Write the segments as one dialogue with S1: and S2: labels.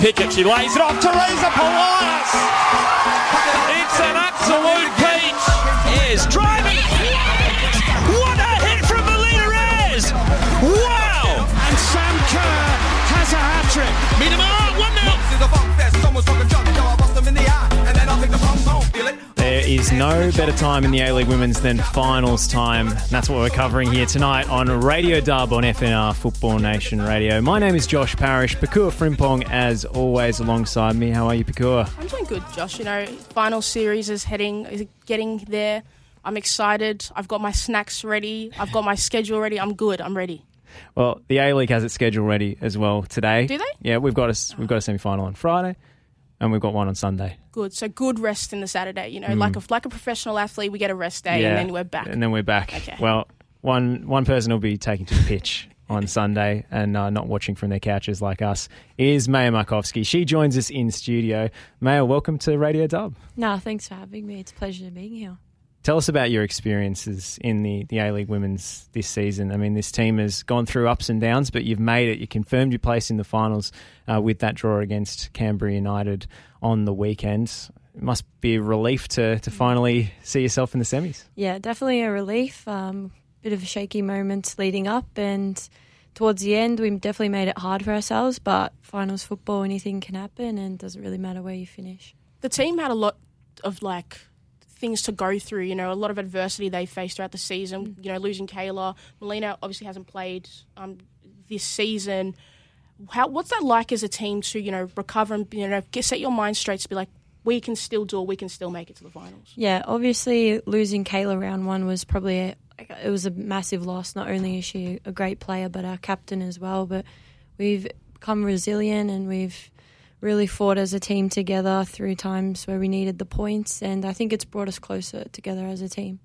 S1: Pickett. She lays it off. To Teresa Polias.
S2: Is no better time in the A League Women's than finals time. And that's what we're covering here tonight on Radio Dub on FNR Football Nation Radio. My name is Josh Parrish. Pakua Frimpong, as always, alongside me. How are you, Pakua?
S3: I'm doing good, Josh. You know, final series is heading, is getting there. I'm excited. I've got my snacks ready. I've got my schedule ready. I'm good. I'm ready.
S2: Well, the A League has its schedule ready as well today.
S3: Do they?
S2: Yeah, we've got a we've got a semi final on Friday, and we've got one on Sunday.
S3: Good. So good rest in the Saturday. You know, like a like a professional athlete, we get a rest day and then we're back.
S2: And then we're back.
S3: Okay.
S2: Well, one one person will be taking to the pitch on Sunday and uh, not watching from their couches like us is Maya Markovski. She joins us in studio. Maya, welcome to Radio Dub.
S4: No, thanks for having me. It's a pleasure being here.
S2: Tell us about your experiences in the, the A League Women's this season. I mean, this team has gone through ups and downs, but you've made it. You confirmed your place in the finals uh, with that draw against Canberra United on the weekend. It must be a relief to, to finally see yourself in the semis.
S4: Yeah, definitely a relief. Um, bit of a shaky moment leading up, and towards the end, we definitely made it hard for ourselves. But finals football, anything can happen, and it doesn't really matter where you finish.
S3: the team had a lot of like things to go through. You know, a lot of adversity they faced throughout the season. You know, losing Kayla, Melina obviously hasn't played um, this season. How what's that like as a team to you know recover and you know get, set your mind straight to be like we can still do it. We can still make it to the finals.
S4: Yeah, obviously losing Kayla round one was probably a, it was a massive loss. Not only is she a great player, but our captain as well. But we've become resilient and we've really fought as a team together through times where we needed the points, and I think it's brought us closer together as a team.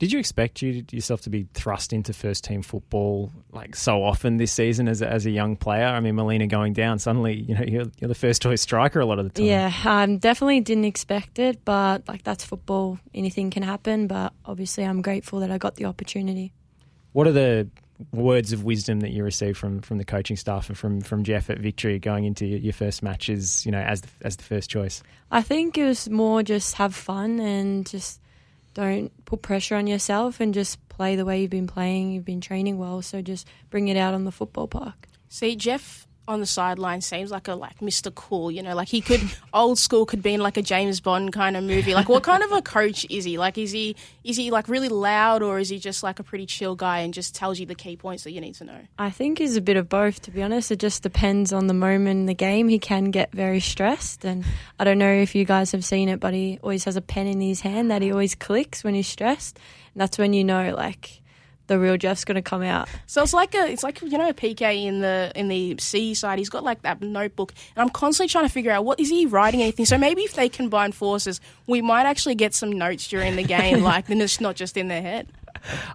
S2: Did you expect you yourself to be thrust into first team football like so often this season as a, as a young player? I mean, Melina going down suddenly, you know, you're, you're the first choice striker a lot of the time.
S4: Yeah, um, definitely didn't expect it, but like that's football. Anything can happen, but obviously I'm grateful that I got the opportunity.
S2: What are the words of wisdom that you receive from from the coaching staff and from from Jeff at Victory going into your, your first matches? You know, as the, as the first choice.
S4: I think it was more just have fun and just don't put pressure on yourself and just play the way you've been playing. You've been training well, so just bring it out on the football park.
S3: See, Jeff on the sideline seems like a like Mr. Cool, you know, like he could old school could be in like a James Bond kind of movie. Like what kind of a coach is he? Like is he is he like really loud or is he just like a pretty chill guy and just tells you the key points that you need to know?
S4: I think he's a bit of both, to be honest. It just depends on the moment in the game. He can get very stressed, and I don't know if you guys have seen it, but he always has a pen in his hand that he always clicks when he's stressed. And that's when you know, like, the real Jeff's going to come out.
S3: So it's like a, it's like you know a PK in the in the C side. He's got like that notebook, and I'm constantly trying to figure out what is he writing anything. So maybe if they combine forces, we might actually get some notes during the game, like then it's not just in their head.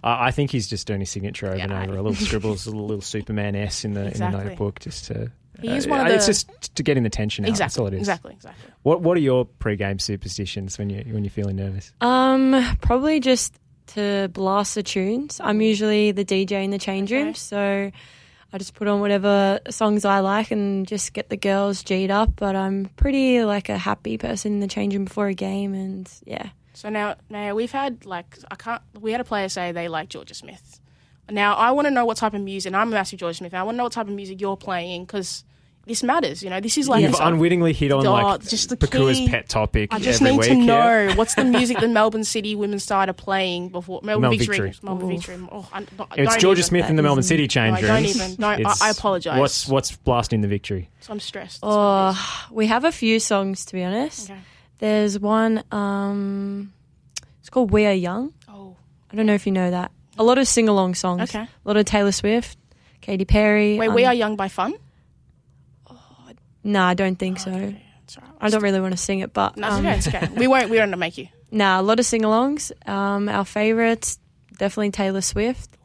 S2: Uh, I think he's just doing his signature over and over. A little scribbles, a little Superman S in the in the notebook, just to.
S3: He is
S2: uh,
S3: one of
S2: It's just to getting the tension out. That's all
S3: Exactly,
S2: it is.
S3: exactly, exactly.
S2: What What are your pre-game superstitions when you when you're feeling nervous?
S4: Um, probably just to blast the tunes. I'm usually the DJ in the change
S3: Okay.
S4: room, so I just put on whatever songs I like and just get the girls G'd up. But I'm pretty like a happy person in the change room before a game, and yeah.
S3: So now, now we've had like I can't. We had a player say they like Jorja Smith. Now I want to know what type of music. And I'm a massive Jorja Smith. fan. I want to know what type of music you're playing because this matters. You know, this is like
S2: You've unwittingly hit on
S3: Oh,
S2: like
S3: just the
S2: Pakua's
S3: key-
S2: pet topic
S3: I just
S2: every
S3: need
S2: week.
S3: to
S2: yeah.
S3: know what's the music the Melbourne City women's side are playing before Melbourne,
S2: Melbourne
S3: Victory.
S2: Victory.
S3: Melbourne
S4: Oof.
S3: Victory. Oh, I, don't
S2: It's
S3: even-
S2: Jorja Smith in the Melbourne City change
S3: No, don't even. No, I- I apologise.
S2: What's What's blasting the victory?
S3: So I'm stressed. That's what it is.
S4: Oh, we have a few songs to be honest.
S3: Okay.
S4: There's one. Um, it's called "We Are Young."
S3: Oh,
S4: I don't know if you know that. A lot of sing along songs.
S3: Okay.
S4: A lot of Taylor Swift, Katy Perry.
S3: wait.
S4: um,
S3: we are young by fun.
S4: Nah, I don't think so.
S3: Okay, that's all right.
S4: I don't really want to sing it, but
S3: No, it's
S4: um,
S3: okay. It's okay. We won't. We don't make you.
S4: nah, a lot of sing-alongs. Um, our favorites definitely Taylor Swift.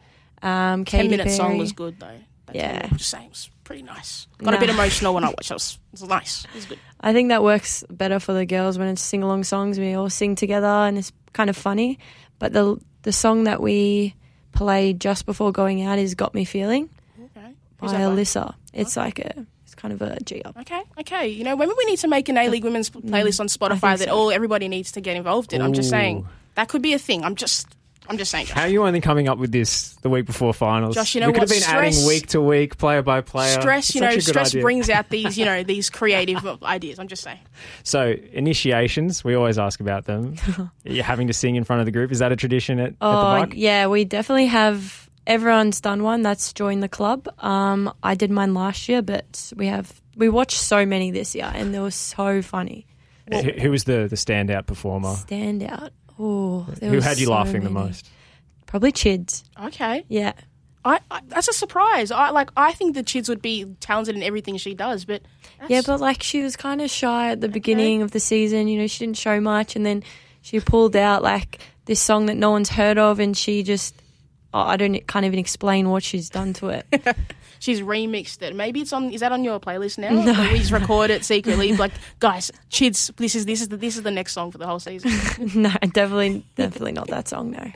S4: Um,
S3: Ten
S4: Katy
S3: minute
S4: Perry.
S3: song was good though. That
S4: Yeah.
S3: just saying, it was pretty nice. Got a bit emotional when I watched. It was, it was nice. It was good.
S4: I think that works better for the girls when it's sing-along songs. We all sing together, and it's kind of funny. But the the song that we played just before going out is "Got Me Feeling"
S3: Okay.
S4: by? Alyssa. It's like a kind of a G up.
S3: Okay, okay. You know, maybe we need to make an A League Women's mm. playlist on Spotify that
S4: so.
S3: all everybody needs to get involved in. I'm just saying that could be a thing. I'm just, I'm just saying. Josh.
S2: How are you only coming up with this the week before finals?
S3: Josh, you know
S2: we could
S3: what?
S2: have been adding
S3: Stress-
S2: week to week, player by player.
S3: stress,
S2: It's
S3: you know,
S2: such a
S3: stress
S2: idea.
S3: brings out these, you know, these creative ideas. I'm just saying.
S2: So initiations, we always ask about them. You're having to sing in front of the group. Is that a tradition at, at the
S4: Oh,
S2: Buck?
S4: yeah, we definitely have. Everyone's done one. That's joined the club. Um, I did mine last year, but we have we watched so many this year, and they were so funny.
S2: Who, who was the, the standout performer?
S4: Stand out. Oh, there
S2: Who
S4: was
S2: had you
S4: so
S2: laughing the most?
S4: Probably Chids.
S3: Okay,
S4: Yeah,
S3: I, I that's a surprise. I like. I think the Chids would be talented in everything she does, but that's,
S4: yeah, but like she was kind of shy at the beginning of the season. You know, she didn't show much, and then she pulled out like this song that no one's heard of, and she just. Oh, I don't can't even explain what she's done to it.
S3: she's remixed it. Maybe it's on. Is that on your playlist now? No. We just record it secretly. like, guys, Chids, this is this is the this is the next song for the whole season.
S4: no, definitely, definitely not that song. No.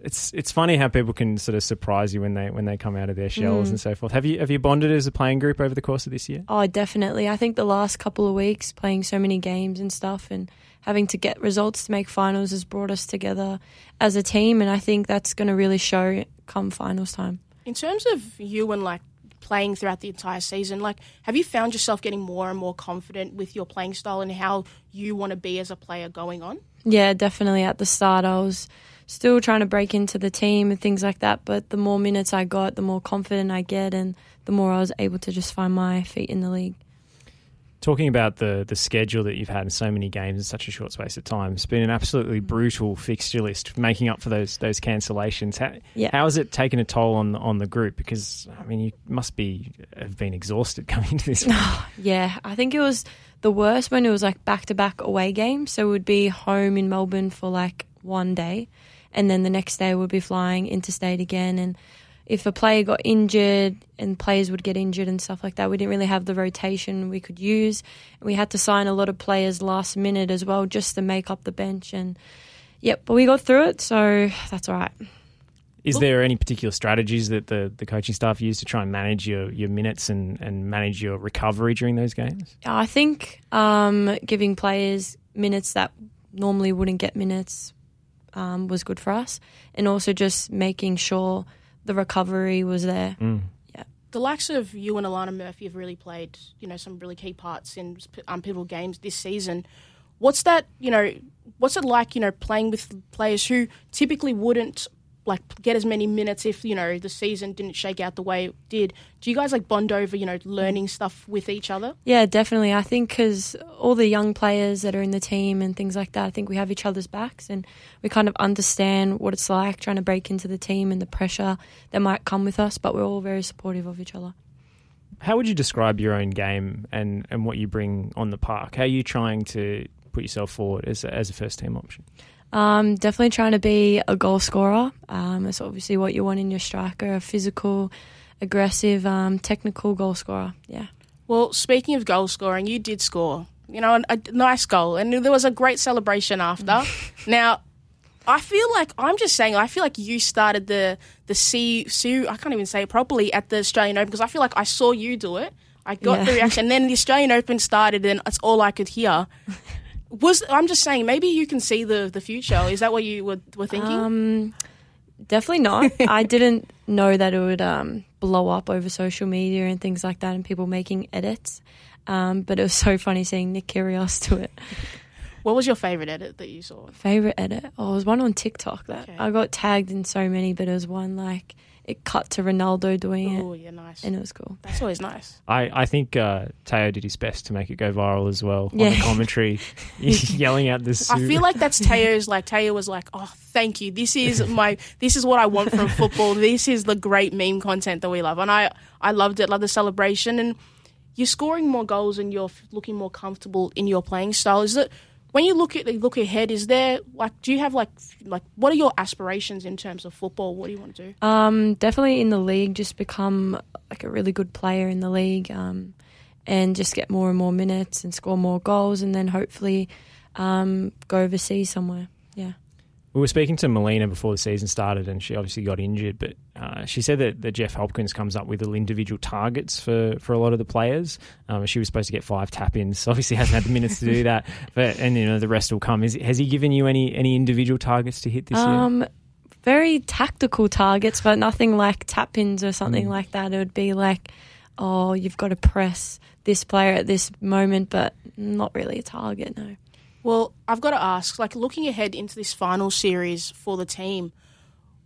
S2: It's it's funny how people can sort of surprise you when they when they come out of their
S4: Mm.
S2: shells and so forth. Have you have you bonded as a playing group over the course of this year?
S4: Oh, definitely. I think the last couple of weeks playing so many games and stuff and having to get results to make finals has brought us together as a team and I think that's going to really show come finals time.
S3: In terms of you and like playing throughout the entire season, like have you found yourself getting more and more confident with your playing style and how you want to be as a player going on?
S4: Yeah, definitely at the start I was still trying to break into the team and things like that, but the more minutes I got, the more confident I get and the more I was able to just find my feet in the league.
S2: Talking about the the schedule that you've had in so many games in such a short space of time, it's been an absolutely
S4: Mm.
S2: brutal fixture list, making up for those those cancellations. How,
S4: Yeah.
S2: how has it taken a toll on on the group? Because I mean, you must be have been exhausted coming into this. one.
S4: Yeah, I think it was the worst when it was like back to back away games. So we'd be home in Melbourne for like one day, and then the next day we'd be flying interstate again. And if a player got injured and players would get injured and stuff like that, we didn't really have the rotation we could use. We had to sign a lot of players last minute as well just to make up the bench. And yep, but we got through it, so that's all right.
S2: Is there any particular strategies that the, the coaching staff use to try and manage your, your minutes and, and manage your recovery during those games?
S4: I think um, giving players minutes that normally wouldn't get minutes um, was good for us, and also just making sure the recovery was there.
S2: Mm.
S3: The likes of you and Alana Murphy have really played, you know, some really key parts in um, pivotal games this season. What's that, you know, what's it like, you know, playing with players who typically wouldn't like get as many minutes if you know the season didn't shake out the way it did? Do you guys like bond over, you know, learning stuff with each other?
S4: Yeah, definitely. I think because all the young players that are in the team and things like that, I think we have each other's backs and we kind of understand what it's like trying to break into the team and the pressure that might come with us, but we're all very supportive of each other.
S2: How would you describe your own game and, and what you bring on the park? How are you trying to put yourself forward as a, as a first team option?
S4: Um, definitely trying to be a goal scorer. Um, that's obviously what you want in your striker, a physical, aggressive, um, technical goal scorer. Yeah.
S3: Well, speaking of goal scoring, you did score, you know, a, a nice goal, and there was a great celebration after. now, I feel like I'm just saying. I feel like you started the the C, C I can't even say it properly at the Australian Open because I feel like I saw you do it. I got
S4: Yeah.
S3: the reaction, and then the Australian Open started, and that's all I could hear. Was I'm just saying maybe you can see the the future? Is that what you were, were thinking?
S4: Um, definitely not. I didn't know that it would um, blow up over social media and things like that, and people making edits. Um, but it was so funny seeing Nick Kyrgios do it.
S3: What was your favorite edit that you saw?
S4: Favorite edit? Oh, it was one on TikTok that
S3: Okay.
S4: I got tagged in so many, but it was one like it cut to Ronaldo doing
S3: Oh
S4: it,
S3: yeah, nice.
S4: and it was cool.
S3: That's always nice.
S2: I, I think uh, Teo did his best to make it go viral as well on
S4: Yeah.
S2: the commentary, yelling out this.
S3: I feel like that's Teo's. Like Teo was like, "Oh, thank you. This is my. This is what I want from football. This is the great meme content that we love." And I, I loved it. Love the celebration, and you're scoring more goals and you're looking more comfortable in your playing style. Is it when you look at look ahead? Is there like, do you have like, like, what are your aspirations in terms of football? What do you want to do?
S4: Um, definitely in the league, just become like a really good player in the league, um, and just get more and more minutes and score more goals, and then hopefully um, go overseas somewhere. Yeah.
S2: We were speaking to Melina before the season started, and she obviously got injured. But uh, she said that, that Jeff Hopkins comes up with little individual targets for, for a lot of the players. Um, she was supposed to get five tap ins. Obviously, hasn't had the minutes to do that. But and you know the rest will come. Is, has he given you any any individual targets to hit this
S4: Um,
S2: year?
S4: very tactical targets, but nothing like tap ins or
S2: Mm.
S4: something like that. It would be like, oh, you've got to press this player at this moment, but not really a target. No.
S3: Well, I've got to ask, like looking ahead into this final series for the team,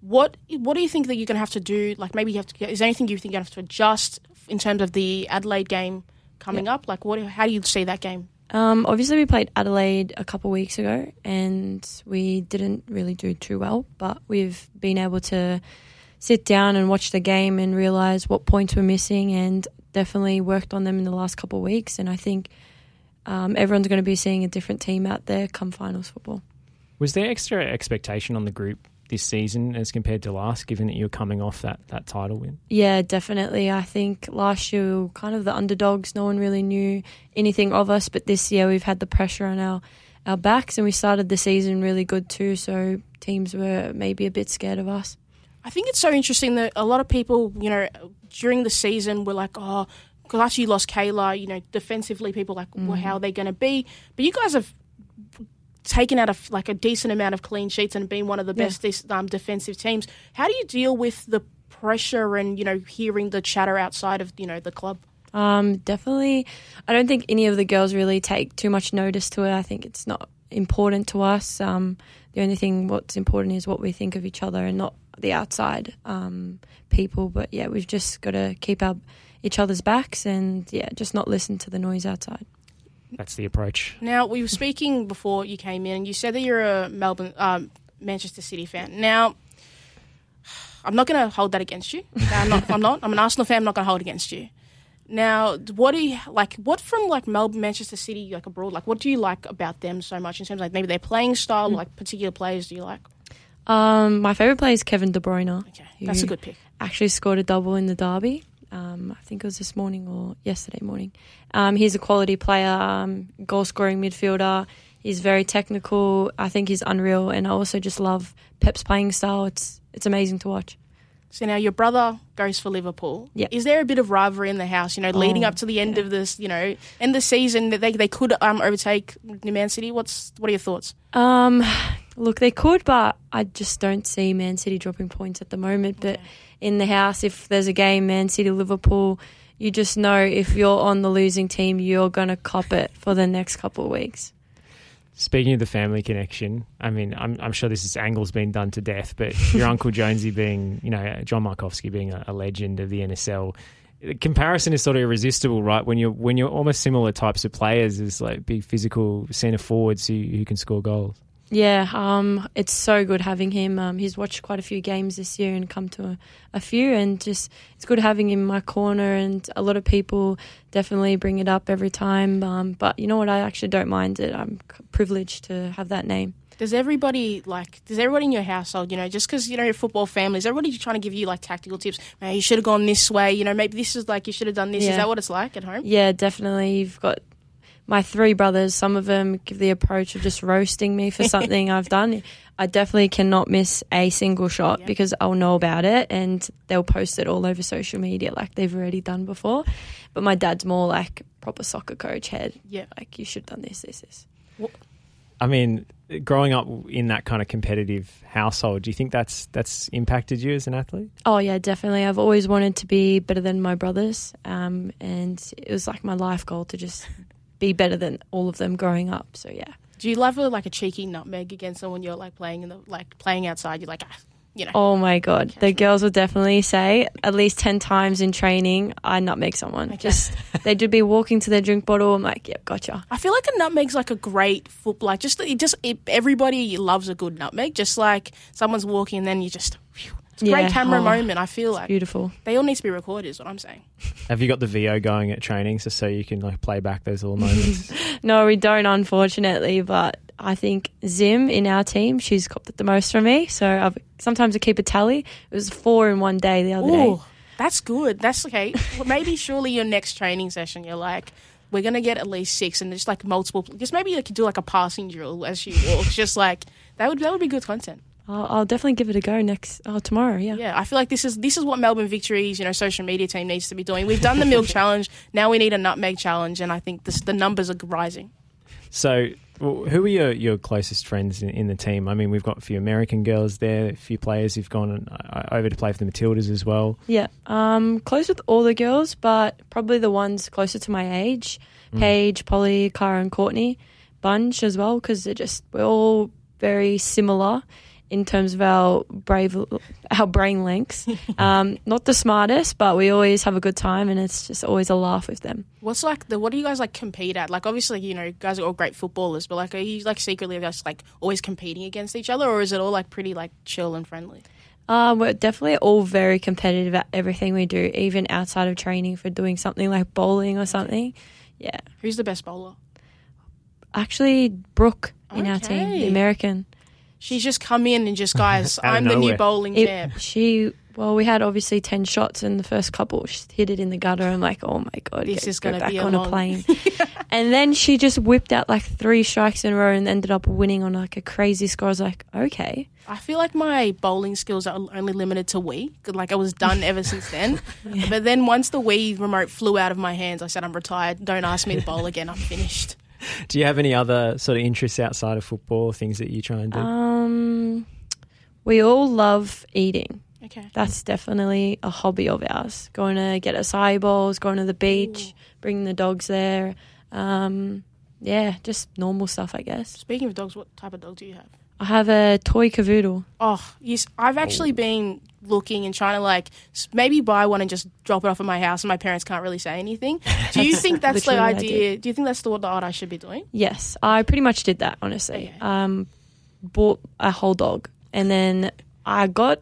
S3: what what do you think that you're going to have to do? Like maybe you have to. Is there anything you think you have to adjust in terms of the Adelaide game coming up? Like what? How do you see that game?
S4: Um, obviously, we played Adelaide a couple of weeks ago, and we didn't really do too well. But we've been able to sit down and watch the game and realize what points we're missing, and definitely worked on them in the last couple of weeks. And I think um, everyone's going to be seeing a different team out there come finals football.
S2: Was there extra expectation on the group this season as compared to last, given that you're coming off that, that title win?
S4: Yeah, definitely. I think last year we were kind of the underdogs. No one really knew anything of us, but this year we've had the pressure on our, our backs, and we started the season really good too. So teams were maybe a bit scared of us.
S3: I think it's so interesting that a lot of people, you know, during the season were like, oh, because after you lost Kayla, you know, defensively people like, well, how are they going to be? But you guys have taken out a, like a decent amount of clean sheets and been one of the
S4: Yeah.
S3: best dis- um, defensive teams. How do you deal with the pressure and you know hearing the chatter outside of you know the club?
S4: Um, definitely. I don't think any of the girls really take too much notice to it. I think it's not important to us. Um, the only thing what's important is what we think of each other and not the outside um, people. But yeah, we've just got to keep our each other's backs and yeah, just not listen to the noise outside.
S2: That's the approach.
S3: Now we were speaking before you came in, and you said that you're a Melbourne, um, Manchester City fan. Now, I'm not going to hold that against you. I'm not. I'm not. I'm an Arsenal fan. I'm not going to hold it against you. Now, what do you like? What from like Melbourne, Manchester City, like abroad? Like, what do you like about them so much in terms of like maybe their playing style, like particular players? Do you like?
S4: Um, my favorite player is Kevin De Bruyne.
S3: Okay, that's a good pick.
S4: Actually scored a double in the derby. Um, I think it was this morning or yesterday morning. Um, he's a quality player, um, goal scoring midfielder. He's very technical. I think he's unreal, and I also just love Pep's playing style. It's it's amazing to watch.
S3: So now your brother goes for Liverpool.
S4: Yep.
S3: Is there a bit of rivalry in the house? You know, leading
S4: Oh,
S3: up to the end of this, you know, end the season that they they could um, overtake New Man City. What's what are your thoughts?
S4: Um, look, they could, but I just don't see Man City dropping points at the moment. But in the house, if there's a game, Man City Liverpool, you just know if you're on the losing team, you're gonna cop it for the next couple of weeks.
S2: Speaking of the family connection, I mean, I'm, I'm sure this is angle's been done to death, but your uncle Jonesy being, you know, John Markovski being a, a legend of the NSL, the comparison is sort of irresistible, right? When you're when you're almost similar types of players as like big physical centre forwards who, who can score goals.
S4: Yeah, um, it's so good having him. Um, he's watched quite a few games this year and come to a, a few, and just it's good having him in my corner. And a lot of people definitely bring it up every time. Um, but you know what? I actually don't mind it. I'm privileged to have that name.
S3: Does everybody like? Does everybody in your household, you know, just because you know you're football families, everybody trying to give you like tactical tips? Man, you should have gone this way. You know, maybe this is like you should have done this. Is that what it's like at home?
S4: Yeah, definitely. You've got my three brothers. Some of them give the approach of just roasting me for something I've done. I definitely cannot miss a single shot
S3: Yeah.
S4: because I'll know about it and they'll post it all over social media like they've already done before. But my dad's more like proper soccer coach head.
S3: Yeah.
S4: Like you should have done this, this, this.
S2: I mean, growing up in that kind of competitive household, do you think that's that's impacted you as an athlete?
S4: Oh yeah, definitely. I've always wanted to be better than my brothers, um, and it was like my life goal to just be better than all of them growing up. So yeah.
S3: Do you love a, like a cheeky nutmeg against someone you're like playing in the like playing outside? You're like, ah, you know,
S4: Oh my god, the girls will definitely say at least ten times in training, I nutmeg someone.
S3: Okay.
S4: Just they'd be walking to their drink bottle. I'm like, yep, gotcha.
S3: I feel like a nutmeg's like a great foot. Like just it just it, everybody loves a good nutmeg. Just like someone's walking and then you just. Phew, it's a
S4: Yeah,
S3: great camera
S4: oh,
S3: moment. I feel like
S4: Beautiful.
S3: they all need to be recorded. Is what I'm saying.
S2: Have you got the VO going at trainings just so you can like play back those little moments?
S4: No, we don't, unfortunately, but I think Zim in our team, she's copped it the most from me. So I've, sometimes I keep a tally. It was four in one day the other day.
S3: That's good. That's okay. Well, maybe surely your next training session, you're like, we're gonna get at least six, and just like multiple, just maybe you could do like a passing drill as she walks, just like that would that would be good content.
S4: I'll, I'll definitely give it a go next oh, tomorrow. Yeah.
S3: Yeah, I feel like this is this is what Melbourne Victories, you know, social media team needs to be doing. We've done the milk challenge, now we need a nutmeg challenge, and I think this, the numbers are rising.
S2: So, well, who are your, your closest friends in, in the team? I mean, we've got a few American girls there, a few players who've gone uh, over to play for the Matildas as well.
S4: Yeah, um, close with all the girls, but probably the ones closer to my age: Paige, Polly, Cara, and Courtney. Bunch as well, because they're just we're all very similar in terms of our brave, our brain lengths. um, not the smartest, but we always have a good time, and it's just always a laugh with them.
S3: What's like the what do you guys like compete at? Like obviously, you know, guys are all great footballers, but like are you like secretly just like always competing against each other, or is it all like pretty like chill and friendly?
S4: Um, we're definitely all very competitive at everything we do, even outside of training for doing something like bowling or something. Yeah,
S3: Who's the best bowler?
S4: actually, Brooke in our team, the American.
S3: She's just come in and just guys, I'm the new bowling
S4: It-
S3: champ.
S4: she well, we had obviously ten shots in the first couple. She hit it in the gutter. I'm like, oh my god,
S3: This
S4: go-
S3: is gonna be a
S4: on
S3: long-
S4: a plane. and then she just whipped out like three strikes in a row and ended up winning on like a crazy score. I was like, okay,
S3: I feel like my bowling skills are only limited to Wii. 'cause, Like I was done ever since then. But then once the Wii remote flew out of my hands, I said I'm retired. Don't ask me to bowl again. I'm finished.
S2: Do you have any other sort of interests outside of football, things that you try and do?
S4: um, we all love eating.
S3: Okay.
S4: That's definitely a hobby of ours. Going to get acai bowls, going to the beach, bringing the dogs there. Um, yeah, just normal stuff, I guess.
S3: Speaking of dogs, what type of dog do you have?
S4: I have a toy cavoodle.
S3: Oh, yes. I've actually been looking and trying to like s- maybe buy one and just drop it off at my house, and my parents can't really say anything. Do you think that's the
S4: literally the
S3: idea? Do you think that's the what I should be doing?
S4: Yes, I pretty much did that, honestly.
S3: Okay.
S4: Um, bought a whole dog. And then I got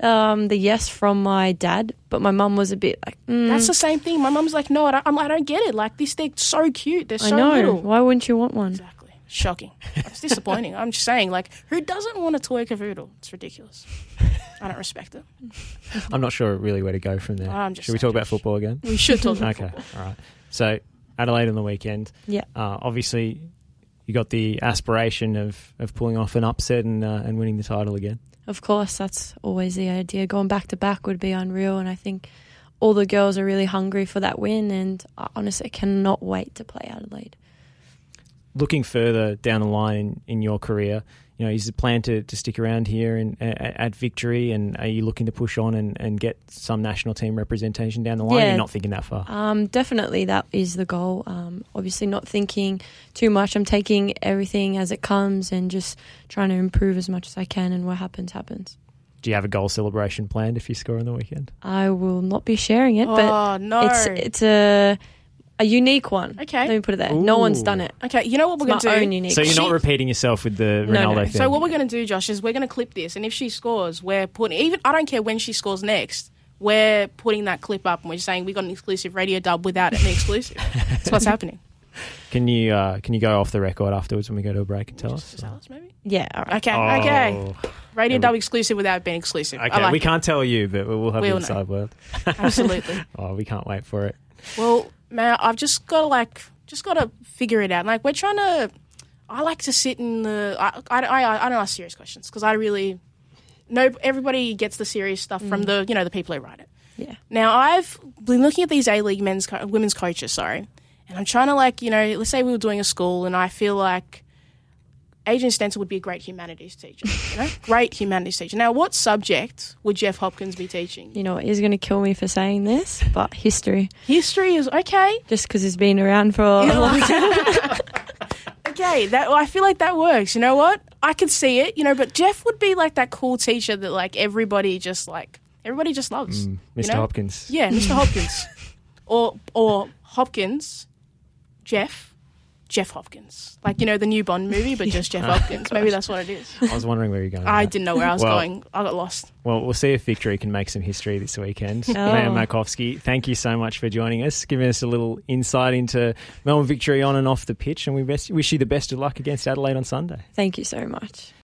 S4: um, the yes from my dad, but my mum was a bit like, mm,
S3: That's the same thing. My mum's like, no, I don't, I'm, I don't get it. Like this, they're so cute. They're
S4: I
S3: so
S4: know.
S3: little.
S4: Why wouldn't you want one?
S3: Exactly. Shocking. It's disappointing. I'm just saying, like, who doesn't want a toy cavoodle? It's ridiculous. I don't respect it.
S2: I'm not sure really where to go from there.
S3: I'm just
S2: Should we talk about football again?
S3: We should talk about football.
S2: Okay,
S3: football.
S2: all right. So Adelaide on the weekend.
S4: Yeah.
S2: Uh, obviously, you got the aspiration of, of pulling off an upset and uh, and winning the title again.
S4: Of course, that's always the idea. Going back to back would be unreal, and I think all the girls are really hungry for that win. And honestly, I honestly cannot wait to play Adelaide.
S2: Looking further down the line in, in your career, you know, is the plan to, to stick around here and at, at Victory, and are you looking to push on and, and get some national team representation down the line?
S4: Yeah.
S2: You're not thinking that far.
S4: Um, definitely, that is the goal. Um, obviously, not thinking too much. I'm taking everything as it comes and just trying to improve as much as I can. And what happens, happens.
S2: Do you have a goal celebration planned if you score on the weekend?
S4: I will not be sharing it, but
S3: Oh, no.
S4: it's it's a a unique one.
S3: Okay.
S4: let me put it there. No one's done it.
S3: okay, you know what we're
S4: It's
S3: going
S4: my
S3: to
S4: own
S3: do?
S4: unique.
S2: So you're
S4: one.
S2: not repeating yourself with the
S4: No,
S2: Ronaldo
S4: no.
S2: thing.
S3: So what we're going to do, Josh, is we're going to clip this, and if she scores, we're putting even I don't care when she scores next. We're putting that clip up, and we're saying we got an exclusive radio dub without an exclusive. That's what's happening.
S2: Can you uh, can you go off the record afterwards when we go to a break and tell us?
S3: Just Alice, maybe.
S4: Yeah. All right.
S3: Okay, okay.
S2: Oh.
S3: Radio dub exclusive without being exclusive.
S2: Okay,
S3: I like
S2: we
S3: it.
S2: can't tell you, but we'll have the
S3: We'll know.
S2: inside word.
S3: Absolutely.
S2: Oh, we can't wait for it.
S3: Well, man, I've just got to like, just got to figure it out. Like, we're trying to. I like to sit in the. I I, I, I don't ask serious questions because I really. No, everybody gets the serious stuff from mm. the you know the people who write it.
S4: Yeah.
S3: Now I've been looking at these A League men's co- women's coaches, sorry, and I'm trying to like you know let's say we were doing a school and I feel like Adrian Stenta would be a great humanities teacher, you know, great humanities teacher. Now, what subject would Jeff Hopkins be teaching?
S4: You know, what, he's going to kill me for saying this, but history,
S3: History is okay.
S4: just because he's been around for a long time.
S3: Okay, that I feel like that works. You know what? I could see it. You know, but Jeff would be like that cool teacher that like everybody just like everybody just loves.
S2: Mm,
S3: you
S2: Mr.
S3: know?
S2: Hopkins.
S3: Yeah, Mr. Hopkins, or or Hopkins, Jeff, Jeff Hopkins. Like you know the new Bond movie, but just Jeff oh, Hopkins. Maybe that's what it is.
S2: I was wondering where you're going.
S3: I didn't know where I was
S2: Well-
S3: going. I got lost.
S2: Well, we'll see if Victory can make some history this weekend.
S4: Oh.
S2: Maya Markovski, thank you so much for joining us, giving us a little insight into Melbourne Victory on and off the pitch, and we best, wish you the best of luck against Adelaide on Sunday.
S4: Thank you so much.